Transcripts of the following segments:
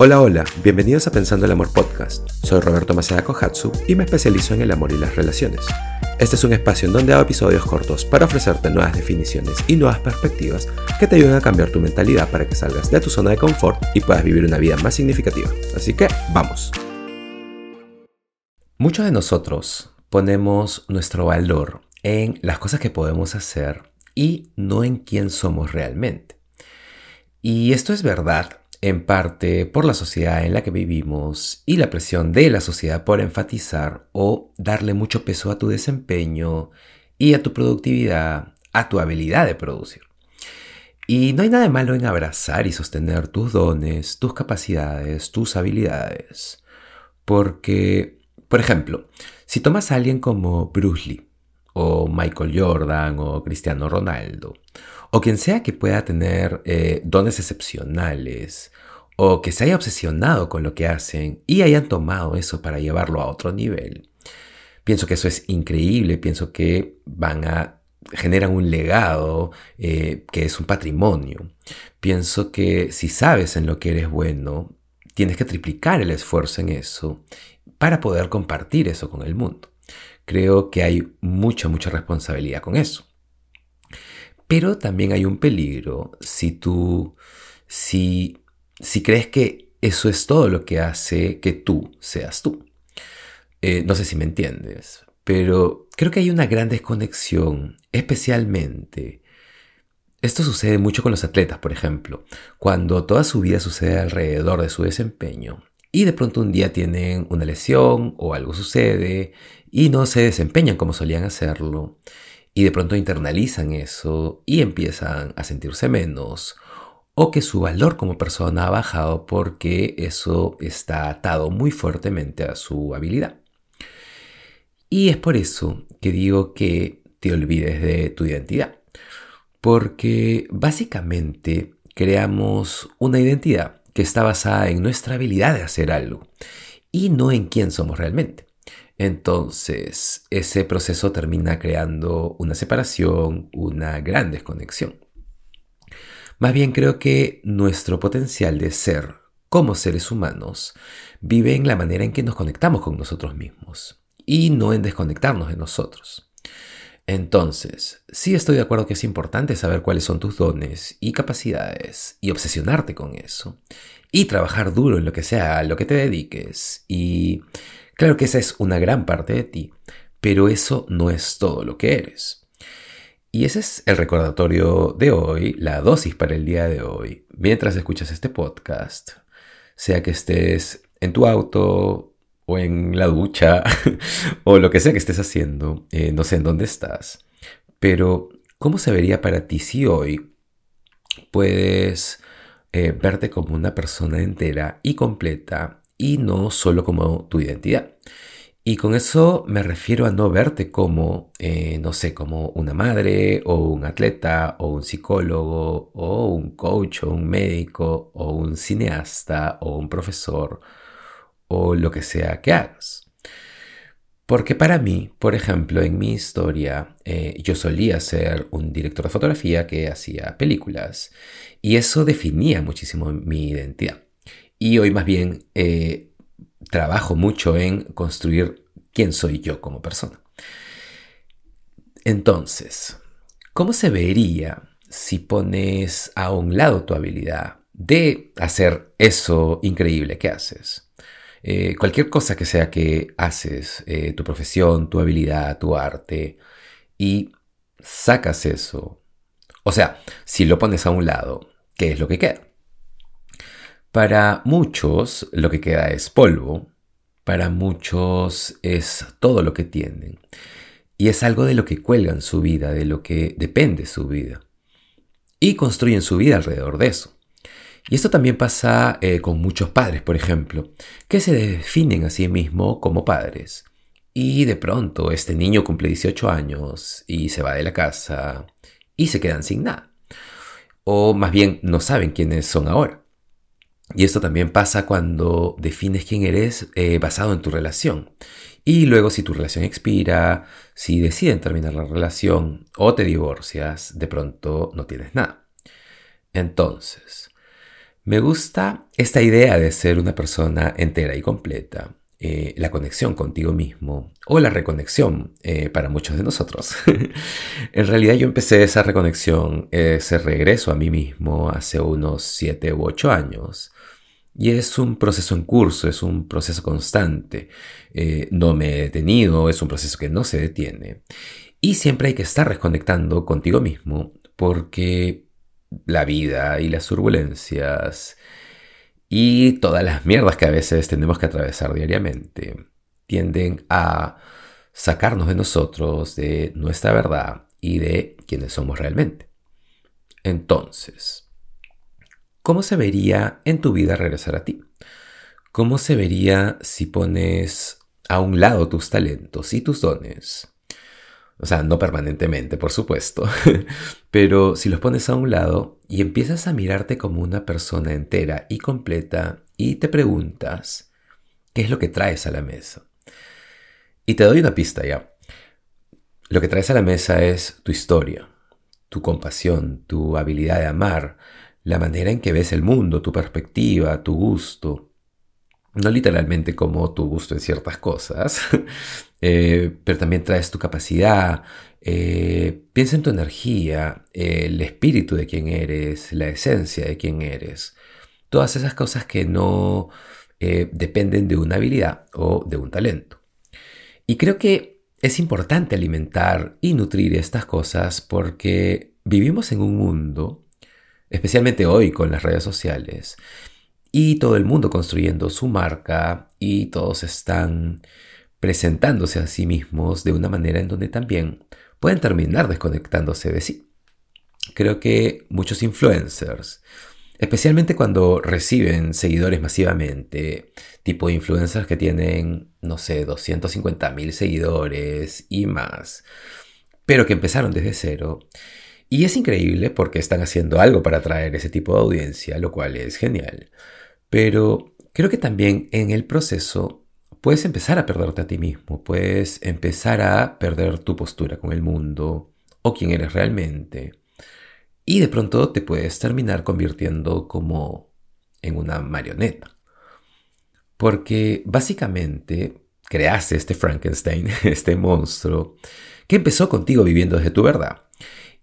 Hola, hola, bienvenidos a Pensando el Amor Podcast. Soy Roberto Maceda Kohatsu y me especializo en el amor y las relaciones. Este es un espacio en donde hago episodios cortos para ofrecerte nuevas definiciones y nuevas perspectivas que te ayuden a cambiar tu mentalidad para que salgas de tu zona de confort y puedas vivir una vida más significativa. Así que, vamos. Muchos de nosotros ponemos nuestro valor en las cosas que podemos hacer y no en quién somos realmente. Y esto es verdad en parte por la sociedad en la que vivimos y la presión de la sociedad por enfatizar o darle mucho peso a tu desempeño y a tu productividad, a tu habilidad de producir. Y no hay nada de malo en abrazar y sostener tus dones, tus capacidades, tus habilidades. Porque, por ejemplo, si tomas a alguien como Bruce Lee, o Michael Jordan, o Cristiano Ronaldo, o quien sea que pueda tener eh, dones excepcionales, o que se haya obsesionado con lo que hacen y hayan tomado eso para llevarlo a otro nivel. Pienso que eso es increíble, pienso que van a generan un legado eh, que es un patrimonio. Pienso que si sabes en lo que eres bueno, tienes que triplicar el esfuerzo en eso para poder compartir eso con el mundo. Creo que hay mucha, mucha responsabilidad con eso. Pero también hay un peligro si tú, si, si crees que eso es todo lo que hace que tú seas tú. Eh, no sé si me entiendes, pero creo que hay una gran desconexión, especialmente. Esto sucede mucho con los atletas, por ejemplo, cuando toda su vida sucede alrededor de su desempeño y de pronto un día tienen una lesión o algo sucede y no se desempeñan como solían hacerlo y de pronto internalizan eso y empiezan a sentirse menos o que su valor como persona ha bajado porque eso está atado muy fuertemente a su habilidad. Y es por eso que digo que te olvides de tu identidad. Porque básicamente creamos una identidad que está basada en nuestra habilidad de hacer algo y no en quién somos realmente. Entonces, ese proceso termina creando una separación, una gran desconexión. Más bien creo que nuestro potencial de ser como seres humanos vive en la manera en que nos conectamos con nosotros mismos y no en desconectarnos de nosotros. Entonces, sí estoy de acuerdo que es importante saber cuáles son tus dones y capacidades y obsesionarte con eso y trabajar duro en lo que sea, lo que te dediques y Claro que esa es una gran parte de ti, pero eso no es todo lo que eres. Y ese es el recordatorio de hoy, la dosis para el día de hoy, mientras escuchas este podcast, sea que estés en tu auto o en la ducha o lo que sea que estés haciendo, eh, no sé en dónde estás, pero ¿cómo se vería para ti si hoy puedes eh, verte como una persona entera y completa y no solo como tu identidad. Y con eso me refiero a no verte como, eh, no sé, como una madre o un atleta o un psicólogo o un coach o un médico o un cineasta o un profesor o lo que sea que hagas. Porque para mí, por ejemplo, en mi historia, eh, yo solía ser un director de fotografía que hacía películas y eso definía muchísimo mi identidad. Y hoy más bien eh, trabajo mucho en construir quién soy yo como persona. Entonces, ¿cómo se vería si pones a un lado tu habilidad de hacer eso increíble que haces? Eh, cualquier cosa que sea que haces, eh, tu profesión, tu habilidad, tu arte, y sacas eso. O sea, si lo pones a un lado, ¿qué es lo que queda? Para muchos lo que queda es polvo, para muchos es todo lo que tienen. Y es algo de lo que cuelgan su vida, de lo que depende su vida. Y construyen su vida alrededor de eso. Y esto también pasa eh, con muchos padres, por ejemplo, que se definen a sí mismos como padres. Y de pronto este niño cumple 18 años y se va de la casa y se quedan sin nada. O más bien no saben quiénes son ahora. Y esto también pasa cuando defines quién eres eh, basado en tu relación. Y luego si tu relación expira, si deciden terminar la relación o te divorcias, de pronto no tienes nada. Entonces, Me gusta esta idea de ser una persona entera y completa, eh, la conexión contigo mismo o la reconexión eh, para muchos de nosotros. en realidad yo empecé esa reconexión, ese regreso a mí mismo hace unos 7 u 8 años. Y es un proceso en curso, es un proceso constante. Eh, no me he detenido, es un proceso que no se detiene. Y siempre hay que estar reconectando contigo mismo porque la vida y las turbulencias y todas las mierdas que a veces tenemos que atravesar diariamente tienden a sacarnos de nosotros, de nuestra verdad y de quienes somos realmente. Entonces, ¿cómo se vería en tu vida regresar a ti? ¿Cómo se vería si pones a un lado tus talentos y tus dones o sea, no permanentemente, por supuesto. Pero si los pones a un lado y empiezas a mirarte como una persona entera y completa y te preguntas, ¿qué es lo que traes a la mesa? Y te doy una pista ya. Lo que traes a la mesa es tu historia, tu compasión, tu habilidad de amar, la manera en que ves el mundo, tu perspectiva, tu gusto, no literalmente como tu gusto en ciertas cosas, eh, pero también traes tu capacidad, eh, piensa en tu energía, el espíritu de quién eres, la esencia de quién eres, todas esas cosas que no eh, dependen de una habilidad o de un talento. Y creo que es importante alimentar y nutrir estas cosas porque vivimos en un mundo, especialmente hoy con las redes sociales, y todo el mundo construyendo su marca y todos están presentándose a sí mismos de una manera en donde también pueden terminar desconectándose de sí. Creo que muchos influencers, especialmente cuando reciben seguidores masivamente, tipo influencers que tienen, no sé, 250 mil seguidores y más, pero que empezaron desde cero, y es increíble porque están haciendo algo para atraer ese tipo de audiencia, lo cual es genial. Pero creo que también en el proceso puedes empezar a perderte a ti mismo, puedes empezar a perder tu postura con el mundo o quién eres realmente. Y de pronto te puedes terminar convirtiendo como en una marioneta. Porque básicamente creaste este Frankenstein, este monstruo, que empezó contigo viviendo desde tu verdad.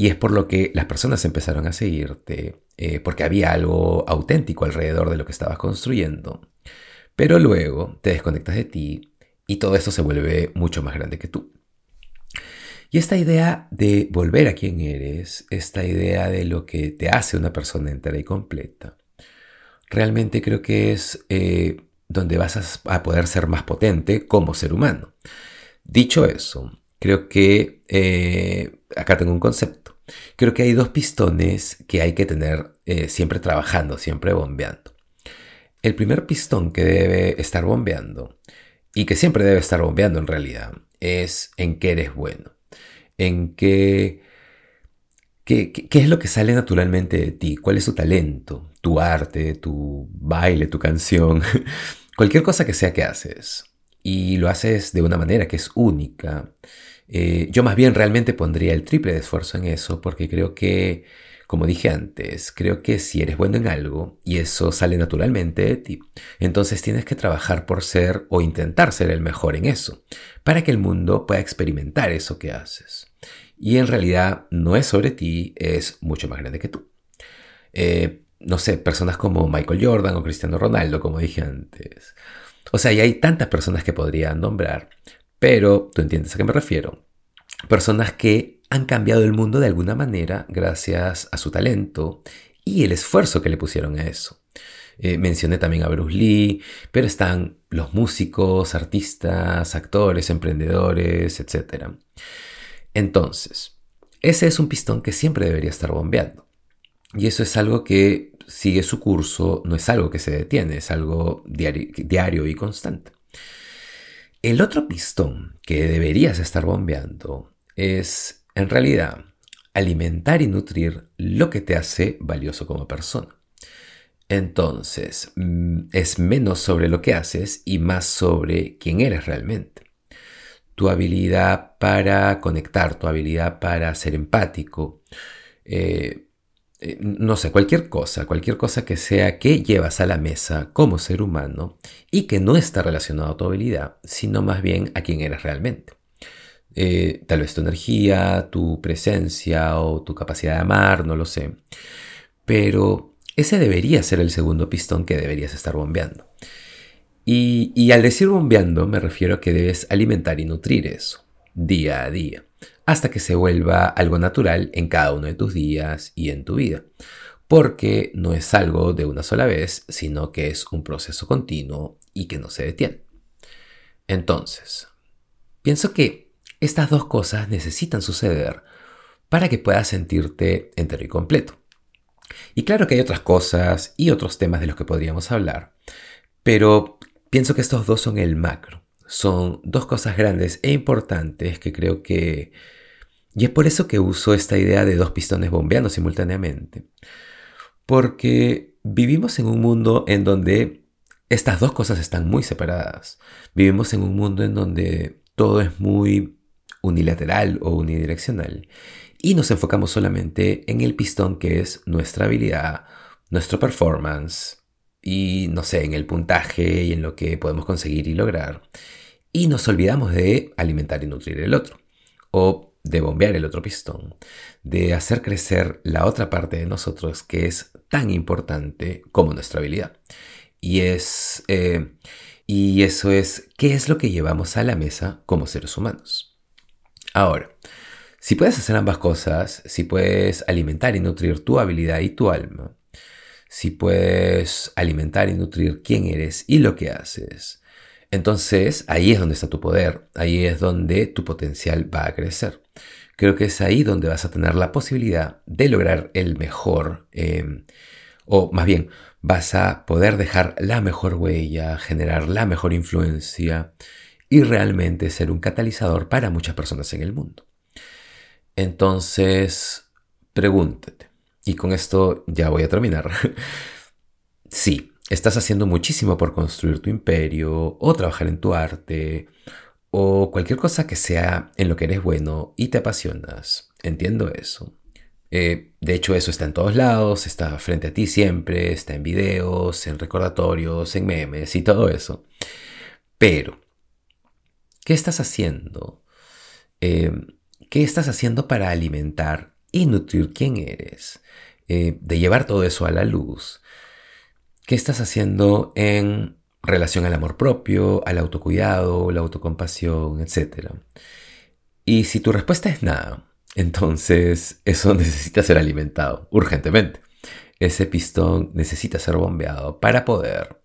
Y es por lo que las personas empezaron a seguirte, eh, porque había algo auténtico alrededor de lo que estabas construyendo. Pero luego te desconectas de ti y todo esto se vuelve mucho más grande que tú. Y esta idea de volver a quien eres, esta idea de lo que te hace una persona entera y completa, realmente creo que es eh, donde vas a, poder ser más potente como ser humano. Dicho eso, creo que eh, acá tengo un concepto Creo que hay dos pistones que hay que tener eh, siempre trabajando, siempre bombeando. El primer pistón que debe estar bombeando, y que siempre debe estar bombeando en realidad, es en qué eres bueno, en qué, qué, qué es lo que sale naturalmente de ti, cuál es tu talento, tu arte, tu baile, tu canción, cualquier cosa que sea que haces. Y lo haces de una manera que es única, eh, yo más bien realmente pondría el triple de esfuerzo en eso porque creo que, como dije antes, creo que si eres bueno en algo y eso sale naturalmente de ti, entonces tienes que trabajar por ser o intentar ser el mejor en eso, para que el mundo pueda experimentar eso que haces. Y en realidad no es sobre ti, es mucho más grande que tú. Eh, no sé, personas como Michael Jordan o Cristiano Ronaldo, como dije antes. O sea, y hay tantas personas que podrían nombrar, pero tú entiendes a qué me refiero. Personas que han cambiado el mundo de alguna manera gracias a su talento y el esfuerzo que le pusieron a eso. Eh, mencioné también a Bruce Lee, pero están los músicos, artistas, actores, emprendedores, etc. Entonces, ese es un pistón que siempre debería estar bombeando. Y eso es algo que sigue su curso, no es algo que se detiene, es algo diario y constante. El otro pistón que deberías estar bombeando es, en realidad, alimentar y nutrir lo que te hace valioso como persona. Entonces, mm, es menos sobre lo que haces y más sobre quién eres realmente. Tu habilidad para conectar, tu habilidad para ser empático, eh, eh, no sé, cualquier cosa, cualquier cosa que sea que llevas a la mesa como ser humano y que no está relacionado a tu habilidad, sino más bien a quién eres realmente. Eh, tal vez tu energía, tu presencia o tu capacidad de amar, no lo sé. Pero ese debería ser el segundo pistón que deberías estar bombeando. Y, y al decir bombeando me refiero a que debes alimentar y nutrir eso, día a día hasta que se vuelva algo natural en cada uno de tus días y en tu vida. Porque no es algo de una sola vez, sino que es un proceso continuo y que no se detiene. Entonces, pienso que estas dos cosas necesitan suceder para que puedas sentirte entero y completo. Y claro que hay otras cosas y otros temas de los que podríamos hablar, pero pienso que estos dos son el macro. Son dos cosas grandes e importantes que creo que y es por eso que uso esta idea de dos pistones bombeando simultáneamente. Porque vivimos en un mundo en donde estas dos cosas están muy separadas. Vivimos en un mundo en donde todo es muy unilateral o unidireccional. Y nos enfocamos solamente en el pistón que es nuestra habilidad, nuestro performance y no sé, en el puntaje y en lo que podemos conseguir y lograr. Y nos olvidamos de alimentar y nutrir el otro. O de bombear el otro pistón, de hacer crecer la otra parte de nosotros que es tan importante como nuestra habilidad. Y es... Eh, y eso es qué es lo que llevamos a la mesa como seres humanos. Ahora, si puedes hacer ambas cosas, si puedes alimentar y nutrir tu habilidad y tu alma, si puedes alimentar y nutrir quién eres y lo que haces, entonces ahí es donde está tu poder, ahí es donde tu potencial va a crecer. Creo que es ahí donde vas a tener la posibilidad de lograr el mejor, em, o más bien, vas a poder dejar la mejor huella, generar la mejor influencia y realmente ser un catalizador para muchas personas en el mundo. Entonces, pregúntate, y con esto ya voy a terminar. sí, estás haciendo muchísimo por construir tu imperio o trabajar en tu arte o cualquier cosa que sea en lo que eres bueno y te apasionas. Entiendo eso. Eh, de hecho, eso está en todos lados, está frente a ti siempre, está en videos, en recordatorios, en memes y todo eso. Pero, ¿qué estás haciendo? Eh, ¿Qué estás haciendo para alimentar y nutrir quién eres? Eh, de llevar todo eso a la luz. ¿Qué estás haciendo en relación al amor propio, al autocuidado, la autocompasión, etc. Y si tu respuesta es nada, entonces eso necesita ser alimentado urgentemente. Ese pistón necesita ser bombeado para poder...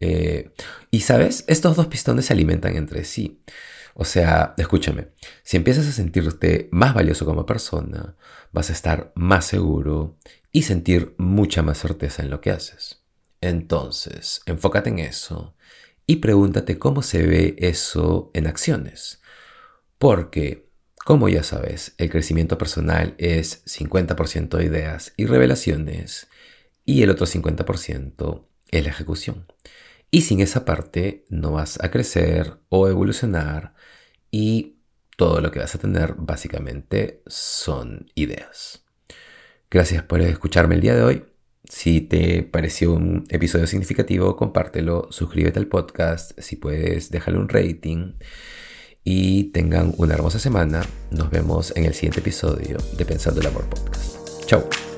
Eh, y sabes, estos dos pistones se alimentan entre sí. O sea, escúchame, si empiezas a sentirte más valioso como persona, vas a estar más seguro y sentir mucha más certeza en lo que haces. Entonces, enfócate en eso y pregúntate cómo se ve eso en acciones. Porque, como ya sabes, el crecimiento personal es 50% de ideas y revelaciones y el otro 50% es la ejecución. Y sin esa parte no vas a crecer o evolucionar y todo lo que vas a tener básicamente son ideas. Gracias por escucharme el día de hoy. Si te pareció un episodio significativo, compártelo, suscríbete al podcast, si puedes, déjale un rating y tengan una hermosa semana. Nos vemos en el siguiente episodio de Pensando el Amor Podcast. Chao.